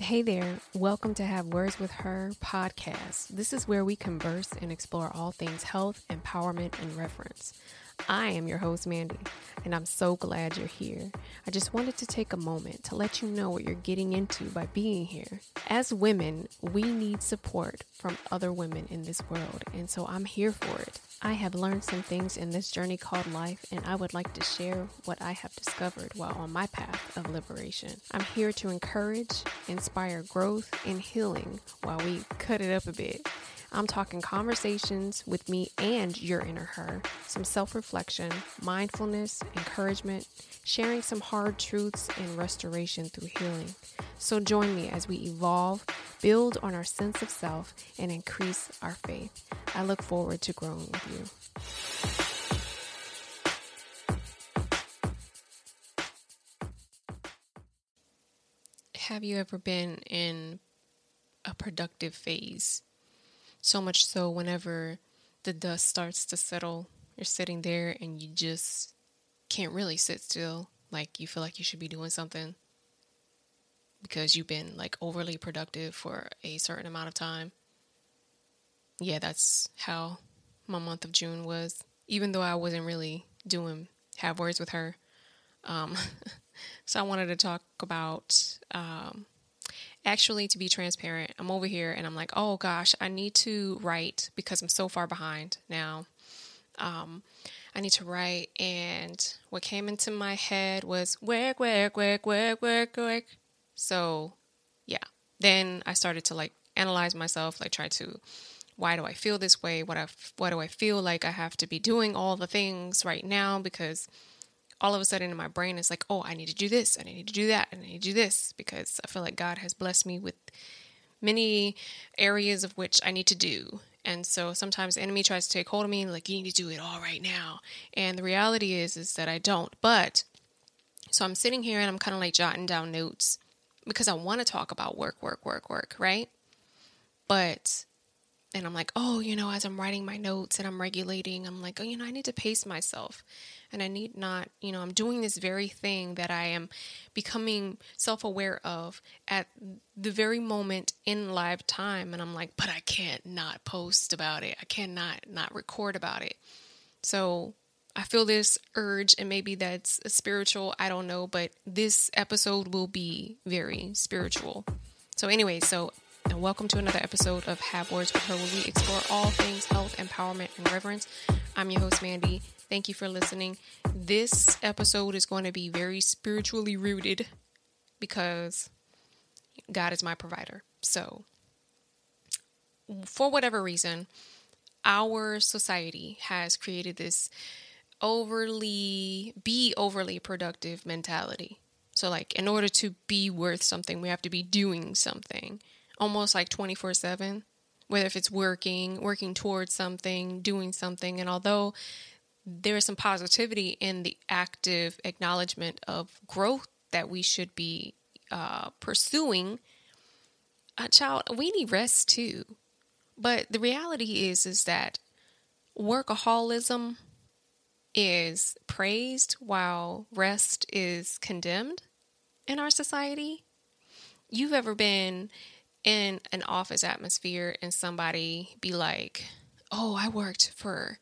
Hey there, welcome to Have Words with Her podcast. This is where we converse and explore all things health, empowerment, and reverence. I am your host, Mandy, and I'm so glad you're here. I just wanted to take a moment to let you know what you're getting into by being here. As women, we need support from other women in this world, and so I'm here for it. I have learned some things in this journey called life, and I would like to share what I have discovered while on my path of liberation. I'm here to encourage, inspire growth, and healing while we cut it up a bit. I'm talking conversations with me and your inner her, some self reflection, mindfulness, encouragement, sharing some hard truths, and restoration through healing. So join me as we evolve, build on our sense of self, and increase our faith. I look forward to growing with you. Have you ever been in a productive phase? So much so, whenever the dust starts to settle, you're sitting there and you just can't really sit still. Like you feel like you should be doing something because you've been like overly productive for a certain amount of time. Yeah, that's how my month of June was. Even though I wasn't really doing have words with her. Um, so I wanted to talk about um, actually to be transparent. I'm over here and I'm like, oh gosh, I need to write because I'm so far behind now. Um, I need to write, and what came into my head was work, work, work, work, work, work. So, yeah. Then I started to like analyze myself, like try to, why do I feel this way? What I, why do I feel like I have to be doing all the things right now? Because all of a sudden in my brain it's like, oh, I need to do this, and I need to do that, and I need to do this because I feel like God has blessed me with many areas of which I need to do. And so sometimes the enemy tries to take hold of me like you need to do it all right now. And the reality is is that I don't. But so I'm sitting here and I'm kind of like jotting down notes because I want to talk about work, work, work, work, right? But and I'm like, oh, you know, as I'm writing my notes and I'm regulating, I'm like, oh, you know, I need to pace myself and I need not, you know, I'm doing this very thing that I am becoming self aware of at the very moment in live time. And I'm like, but I can't not post about it. I cannot not record about it. So I feel this urge, and maybe that's a spiritual, I don't know, but this episode will be very spiritual. So, anyway, so and welcome to another episode of Have Words with Her, where we explore all things health, empowerment, and reverence. I'm your host, Mandy. Thank you for listening. This episode is going to be very spiritually rooted because God is my provider. So, for whatever reason, our society has created this overly, be overly productive mentality. So, like, in order to be worth something, we have to be doing something almost like 24 7, whether if it's working, working towards something, doing something. And although there is some positivity in the active acknowledgement of growth that we should be uh, pursuing, uh, child, we need rest too. But the reality is, is that workaholism is praised while rest is condemned in our society. You've ever been in an office atmosphere and somebody be like, "Oh, I worked for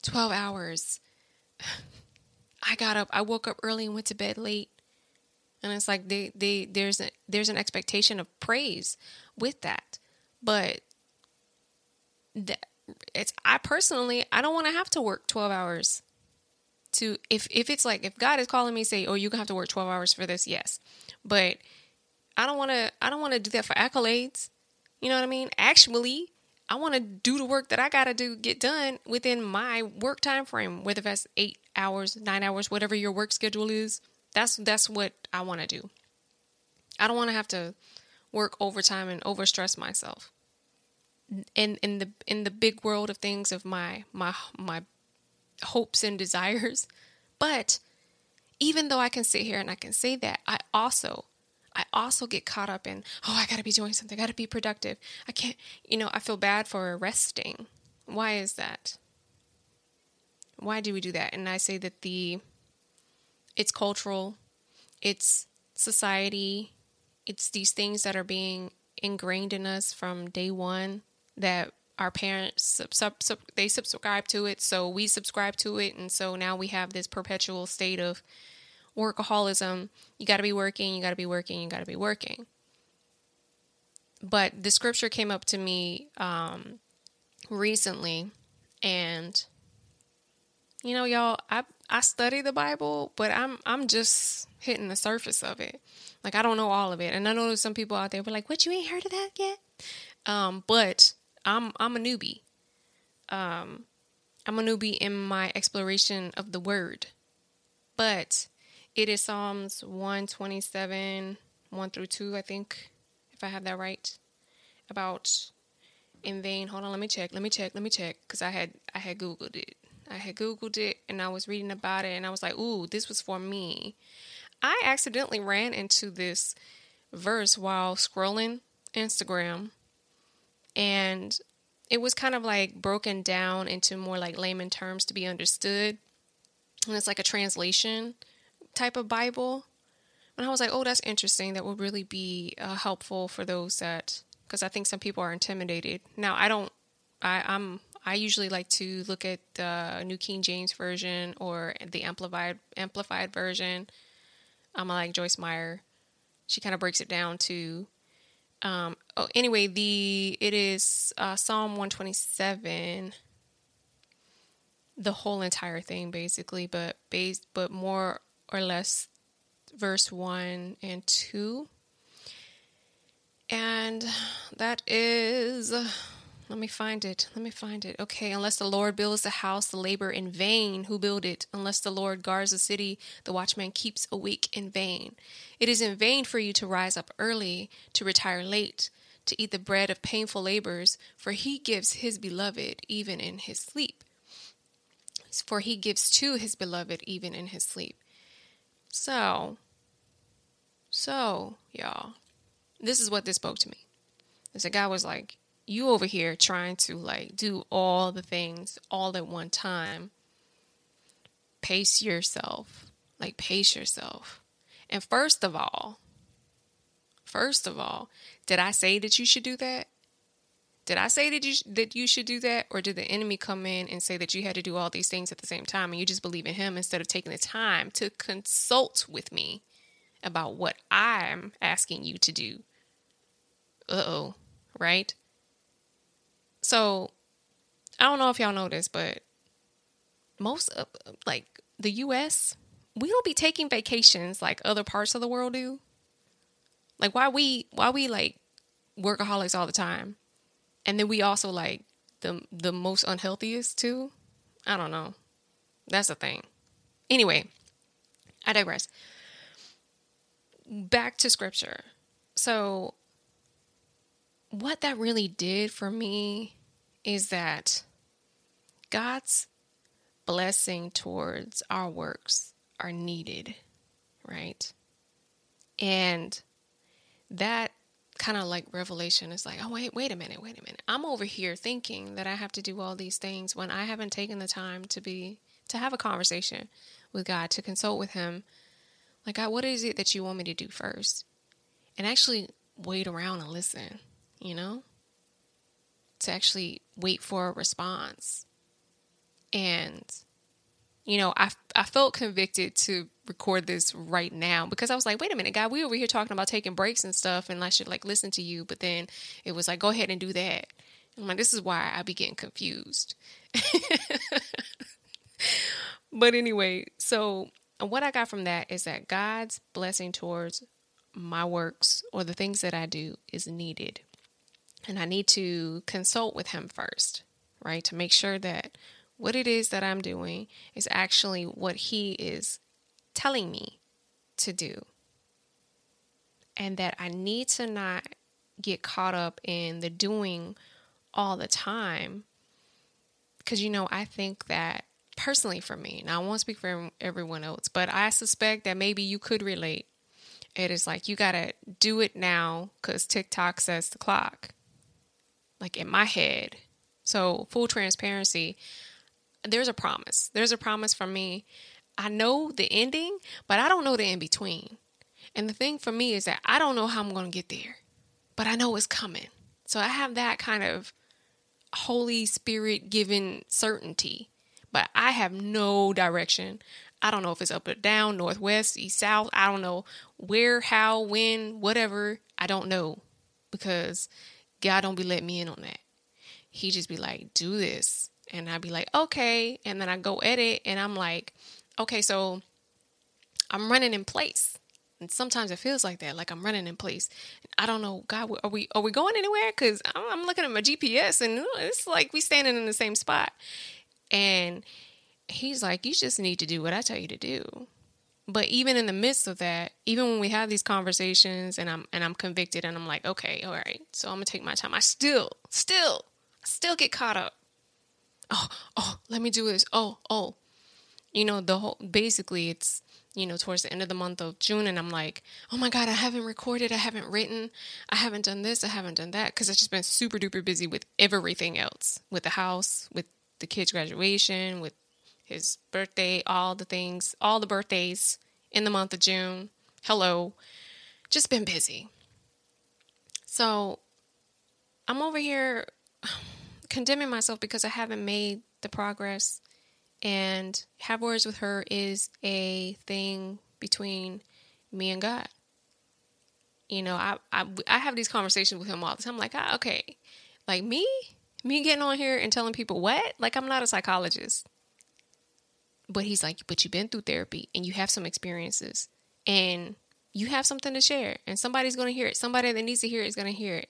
12 hours. I got up, I woke up early and went to bed late." And it's like they, they there's a, there's an expectation of praise with that. But that it's I personally I don't want to have to work 12 hours to if if it's like if God is calling me say, "Oh, you gonna have to work 12 hours for this." Yes. But I don't want to I don't want to do that for accolades. You know what I mean? Actually, I want to do the work that I got to do get done within my work time frame, whether that's 8 hours, 9 hours, whatever your work schedule is. That's that's what I want to do. I don't want to have to work overtime and overstress myself. In in the in the big world of things of my my my hopes and desires. But even though I can sit here and I can say that, I also I also get caught up in, oh, I got to be doing something. I got to be productive. I can't, you know, I feel bad for resting. Why is that? Why do we do that? And I say that the it's cultural, it's society, it's these things that are being ingrained in us from day one that our parents sub, sub, sub, they subscribe to it so we subscribe to it and so now we have this perpetual state of workaholism. You got to be working you got to be working you got to be working. But the scripture came up to me um, recently and you know y'all i i study the bible but i'm i'm just hitting the surface of it. Like i don't know all of it. And i know there's some people out there were like what you ain't heard of that yet? Um but i'm i'm a newbie. Um i'm a newbie in my exploration of the word. But it is psalms 127 1 through 2 i think if i have that right about in vain. Hold on, let me check. Let me check. Let me check because I had I had googled it. I had googled it and I was reading about it and I was like, "Ooh, this was for me." I accidentally ran into this verse while scrolling Instagram and it was kind of like broken down into more like layman terms to be understood. And it's like a translation type of Bible. And I was like, oh, that's interesting. That would really be uh, helpful for those that because I think some people are intimidated. Now, I don't. I, I'm. I usually like to look at the New King James version or the amplified amplified version. Um, I like Joyce Meyer. She kind of breaks it down to. Um, oh, anyway, the it is uh, Psalm 127. The whole entire thing, basically, but based, but more or less, verse one and two and that is, let me find it. Let me find it. Okay, unless the Lord builds the house, the labor in vain who build it. Unless the Lord guards the city, the watchman keeps awake in vain. It is in vain for you to rise up early, to retire late, to eat the bread of painful labors, for he gives his beloved even in his sleep. For he gives to his beloved even in his sleep. So, so, y'all, this is what this spoke to me. Is a guy was like, you over here trying to like do all the things all at one time. Pace yourself. Like pace yourself. And first of all, first of all, did I say that you should do that? Did I say that you that you should do that, or did the enemy come in and say that you had to do all these things at the same time, and you just believe in him instead of taking the time to consult with me about what I'm asking you to do uh oh, right? So I don't know if y'all know this, but most of like the US, we don't be taking vacations like other parts of the world do. Like why we why we like workaholics all the time. And then we also like the the most unhealthiest too. I don't know. That's the thing. Anyway, I digress. Back to scripture. So what that really did for me is that God's blessing towards our works are needed, right? And that kind of like revelation is like, oh, wait, wait a minute, wait a minute. I'm over here thinking that I have to do all these things when I haven't taken the time to be, to have a conversation with God, to consult with Him. Like, God, what is it that you want me to do first? And actually wait around and listen you know, to actually wait for a response. And, you know, I, I felt convicted to record this right now because I was like, wait a minute, God, we over here talking about taking breaks and stuff, and I should like listen to you. But then it was like, go ahead and do that. I'm like, this is why I be getting confused. but anyway, so what I got from that is that God's blessing towards my works or the things that I do is needed. And I need to consult with him first, right? To make sure that what it is that I'm doing is actually what he is telling me to do. And that I need to not get caught up in the doing all the time. Because, you know, I think that personally for me, now I won't speak for everyone else, but I suspect that maybe you could relate. It is like you got to do it now because tick tock says the clock like in my head. So, full transparency, there's a promise. There's a promise from me. I know the ending, but I don't know the in between. And the thing for me is that I don't know how I'm going to get there, but I know it's coming. So I have that kind of Holy Spirit given certainty, but I have no direction. I don't know if it's up or down, northwest, east, south. I don't know where, how, when, whatever. I don't know because God don't be letting me in on that. He just be like, do this. And I'd be like, okay. And then I go edit and I'm like, okay, so I'm running in place. And sometimes it feels like that, like I'm running in place. I don't know, God, are we are we going anywhere? Because I'm, I'm looking at my GPS and it's like we standing in the same spot. And he's like, you just need to do what I tell you to do. But even in the midst of that, even when we have these conversations and I'm and I'm convicted and I'm like, okay, all right, so I'm gonna take my time. I still, still, still get caught up. Oh, oh, let me do this. Oh, oh, you know the whole. Basically, it's you know towards the end of the month of June, and I'm like, oh my god, I haven't recorded, I haven't written, I haven't done this, I haven't done that, because I've just been super duper busy with everything else, with the house, with the kids' graduation, with his birthday, all the things, all the birthdays in the month of June. Hello. Just been busy. So I'm over here condemning myself because I haven't made the progress. And have words with her is a thing between me and God. You know, I I, I have these conversations with him all the time. I'm like, ah, okay, like me, me getting on here and telling people what? Like I'm not a psychologist. But he's like, but you've been through therapy and you have some experiences and you have something to share and somebody's going to hear it. Somebody that needs to hear it is going to hear it.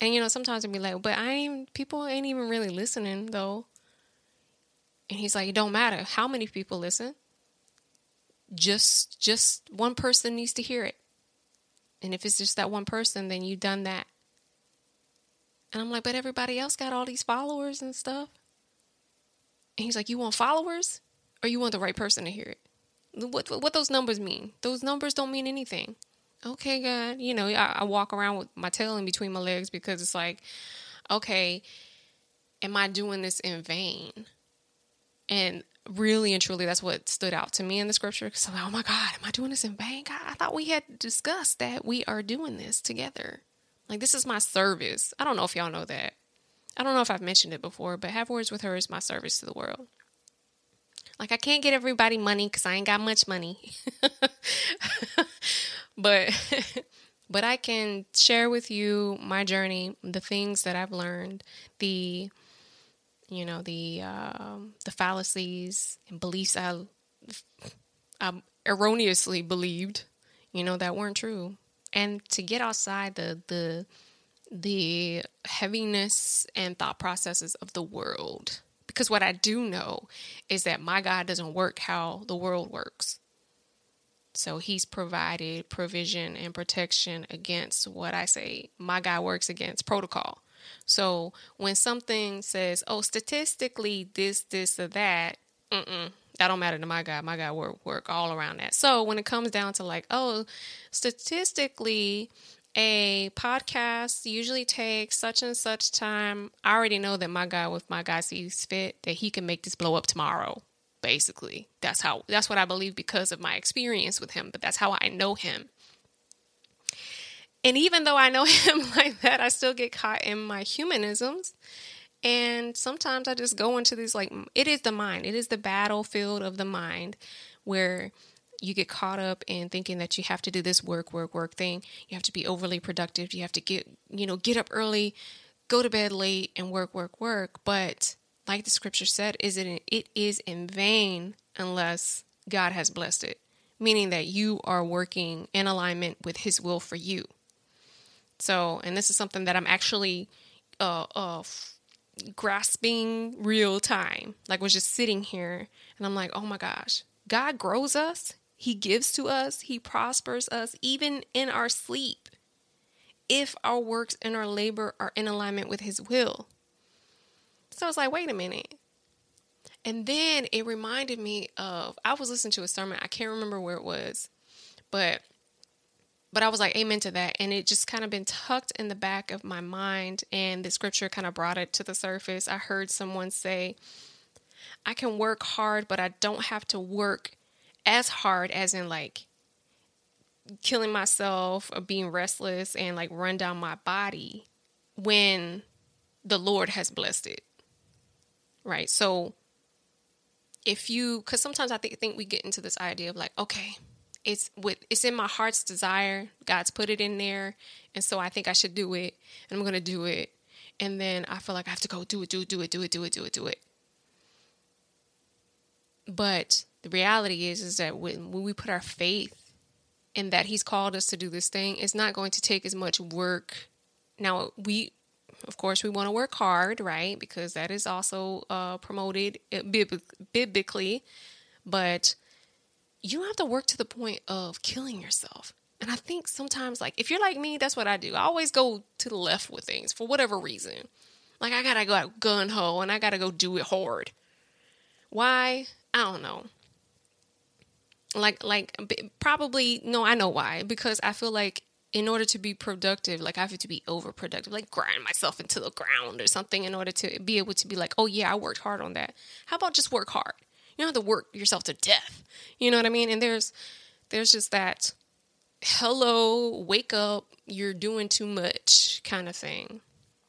And you know, sometimes I'd be like, but I ain't, people ain't even really listening though. And he's like, it don't matter how many people listen. Just, just one person needs to hear it. And if it's just that one person, then you've done that. And I'm like, but everybody else got all these followers and stuff. And he's like, you want followers? or you want the right person to hear it. What what those numbers mean? Those numbers don't mean anything. Okay, God, you know, I, I walk around with my tail in between my legs because it's like, okay, am I doing this in vain? And really and truly, that's what stood out to me in the scripture. Because I'm like, oh my God, am I doing this in vain? God, I thought we had discussed that we are doing this together. Like, this is my service. I don't know if y'all know that. I don't know if I've mentioned it before, but have words with her is my service to the world. Like I can't get everybody money because I ain't got much money. but but I can share with you my journey, the things that I've learned, the you know the um, the fallacies and beliefs I, I erroneously believed, you know that weren't true, and to get outside the the the heaviness and thought processes of the world because what I do know is that my God doesn't work how the world works. So he's provided provision and protection against what I say my guy works against protocol. So when something says, oh, statistically, this, this, or that, mm-mm, that don't matter to my guy. My guy work work all around that. So when it comes down to like, oh, statistically, a podcast usually takes such and such time. I already know that my guy with my guy sees fit that he can make this blow up tomorrow. Basically, that's how that's what I believe because of my experience with him. But that's how I know him. And even though I know him like that, I still get caught in my humanisms. And sometimes I just go into this like it is the mind. It is the battlefield of the mind where you get caught up in thinking that you have to do this work, work, work thing. You have to be overly productive. You have to get, you know, get up early, go to bed late, and work, work, work. But like the scripture said, is it it is in vain unless God has blessed it, meaning that you are working in alignment with His will for you. So, and this is something that I'm actually uh, uh, grasping real time. Like, was just sitting here, and I'm like, oh my gosh, God grows us. He gives to us, He prospers us even in our sleep if our works and our labor are in alignment with His will. So I was like, wait a minute. And then it reminded me of I was listening to a sermon, I can't remember where it was, but but I was like, amen to that. And it just kind of been tucked in the back of my mind. And the scripture kind of brought it to the surface. I heard someone say, I can work hard, but I don't have to work as hard as in like killing myself or being restless and like run down my body when the Lord has blessed it. Right? So if you cuz sometimes I think think we get into this idea of like okay, it's with it's in my heart's desire. God's put it in there, and so I think I should do it, and I'm to do it. And then I feel like I have to go do it, do it, do it, do it, do it, do it, do it. But the reality is is that when, when we put our faith in that he's called us to do this thing, it's not going to take as much work. Now, we of course, we want to work hard, right? Because that is also uh, promoted uh, biblically. But you don't have to work to the point of killing yourself. And I think sometimes, like, if you're like me, that's what I do. I always go to the left with things for whatever reason. Like, I gotta go gun ho and I gotta go do it hard. Why? I don't know. Like, like, probably, no, I know why. Because I feel like in order to be productive, like I have to be overproductive, like grind myself into the ground or something in order to be able to be like, oh yeah, I worked hard on that. How about just work hard? You don't have to work yourself to death. You know what I mean? And there's there's just that hello, wake up, you're doing too much kind of thing.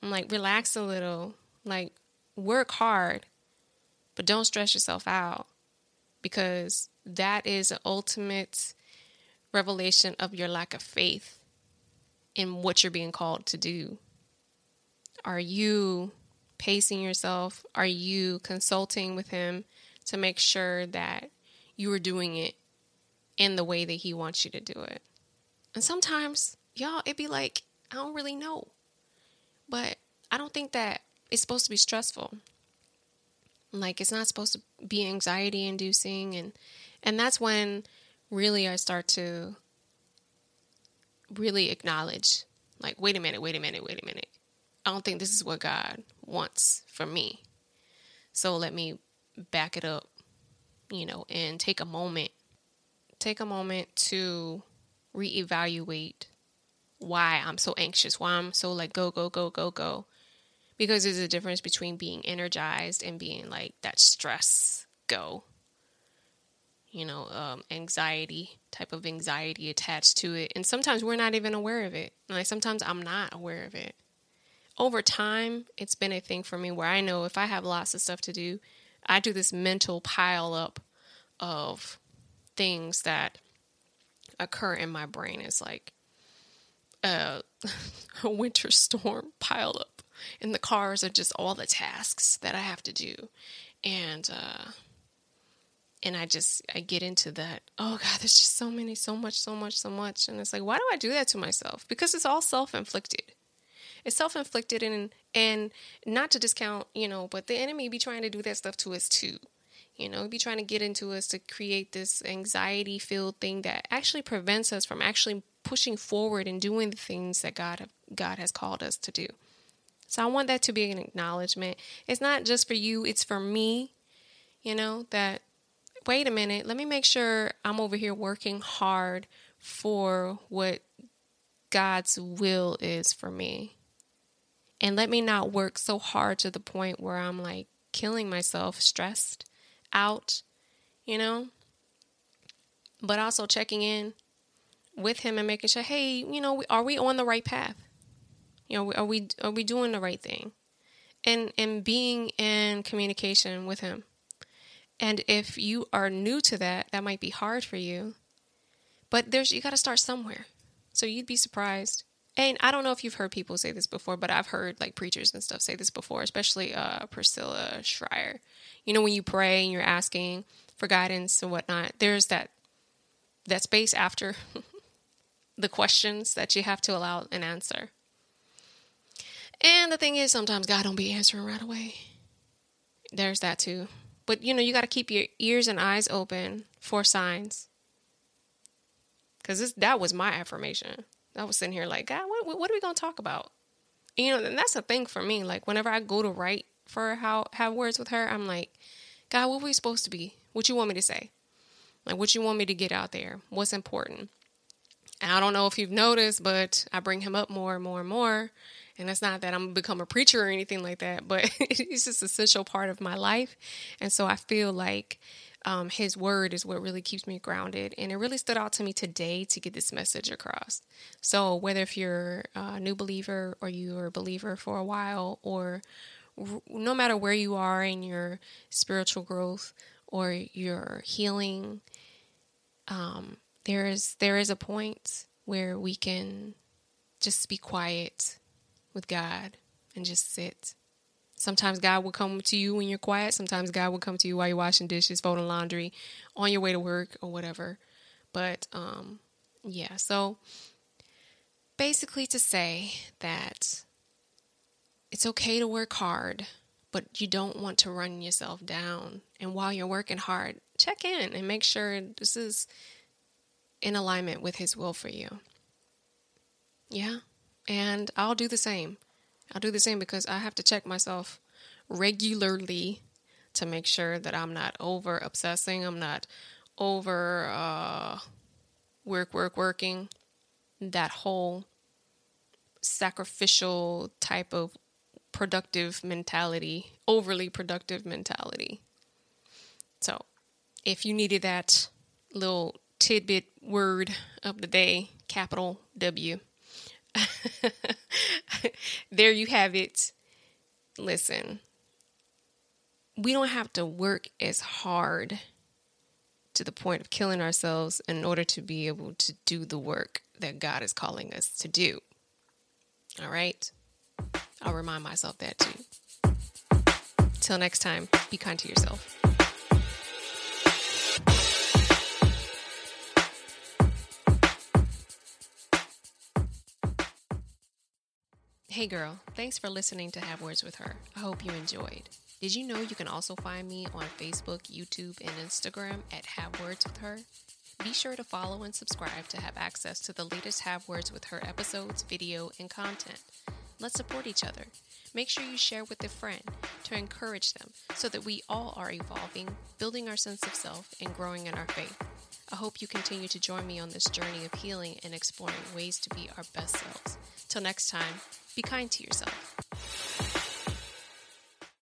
I'm like, relax a little. Like, work hard, but don't stress yourself out because that is the ultimate revelation of your lack of faith in what you're being called to do. Are you pacing yourself? Are you consulting with Him to make sure that you are doing it in the way that He wants you to do it? And sometimes, y'all, it'd be like, I don't really know. But I don't think that it's supposed to be stressful. Like it's not supposed to be anxiety inducing and and that's when really I start to really acknowledge like wait a minute, wait a minute, wait a minute. I don't think this is what God wants for me. So let me back it up, you know, and take a moment. Take a moment to reevaluate why I'm so anxious, why I'm so like go, go, go, go, go. Because there's a difference between being energized and being like that stress go. You know, um, anxiety, type of anxiety attached to it. And sometimes we're not even aware of it. Like sometimes I'm not aware of it. Over time, it's been a thing for me where I know if I have lots of stuff to do, I do this mental pile up of things that occur in my brain. It's like a, a winter storm piled up, and the cars are just all the tasks that I have to do, and uh, and I just I get into that. Oh God, there's just so many, so much, so much, so much, and it's like, why do I do that to myself? Because it's all self inflicted. It's self inflicted, and and not to discount, you know, but the enemy be trying to do that stuff to us too. You know, be trying to get into us to create this anxiety filled thing that actually prevents us from actually pushing forward and doing the things that God God has called us to do. So I want that to be an acknowledgement. It's not just for you, it's for me, you know, that wait a minute, let me make sure I'm over here working hard for what God's will is for me. And let me not work so hard to the point where I'm like killing myself, stressed out, you know, but also checking in with him and making sure, hey, you know, are we on the right path? You know, are we are we doing the right thing? And and being in communication with him. And if you are new to that, that might be hard for you. But there's you got to start somewhere. So you'd be surprised. And I don't know if you've heard people say this before, but I've heard like preachers and stuff say this before, especially uh, Priscilla Shirer you know, when you pray and you're asking for guidance and whatnot, there's that that space after the questions that you have to allow an answer. And the thing is, sometimes God don't be answering right away. There's that too. But you know, you got to keep your ears and eyes open for signs. Because that was my affirmation. I was sitting here like, God, what, what are we going to talk about? And, you know, and that's a thing for me. Like, whenever I go to write for how have words with her, I'm like, God, what are we supposed to be? What you want me to say? Like what you want me to get out there? What's important? I don't know if you've noticed, but I bring him up more and more and more. And it's not that I'm become a preacher or anything like that, but it's just essential part of my life. And so I feel like Um, his word is what really keeps me grounded. And it really stood out to me today to get this message across. So, whether if you're a new believer or you're a believer for a while, or no matter where you are in your spiritual growth or your healing, um, there is there is a point where we can just be quiet with God and just sit. Sometimes God will come to you when you're quiet. Sometimes God will come to you while you're washing dishes, folding laundry, on your way to work or whatever. But um, yeah, so basically to say that it's okay to work hard, but you don't want to run yourself down. And while you're working hard, check in and make sure this is in alignment with His will for you. Yeah, and I'll do the same. I'll do the same because I have to check myself regularly to make sure that I'm not over obsessing, I'm not over uh, work, work, working. That whole sacrificial type of productive mentality, overly productive mentality. So, if you needed that little tidbit word of the day, capital W, there you have it. Listen, we don't have to work as hard to the point of killing ourselves in order to be able to do the work that God is calling us to do. All right? I'll remind myself that too. Till next time, be kind to yourself. Hey girl, thanks for listening to Have Words with Her. I hope you enjoyed. Did you know you can also find me on Facebook, YouTube, and Instagram at Have Words with Her? Be sure to follow and subscribe to have access to the latest Have Words with Her episodes, video, and content. Let's support each other. Make sure you share with a friend to encourage them so that we all are evolving, building our sense of self, and growing in our faith. I hope you continue to join me on this journey of healing and exploring ways to be our best selves. Till next time, be kind to yourself.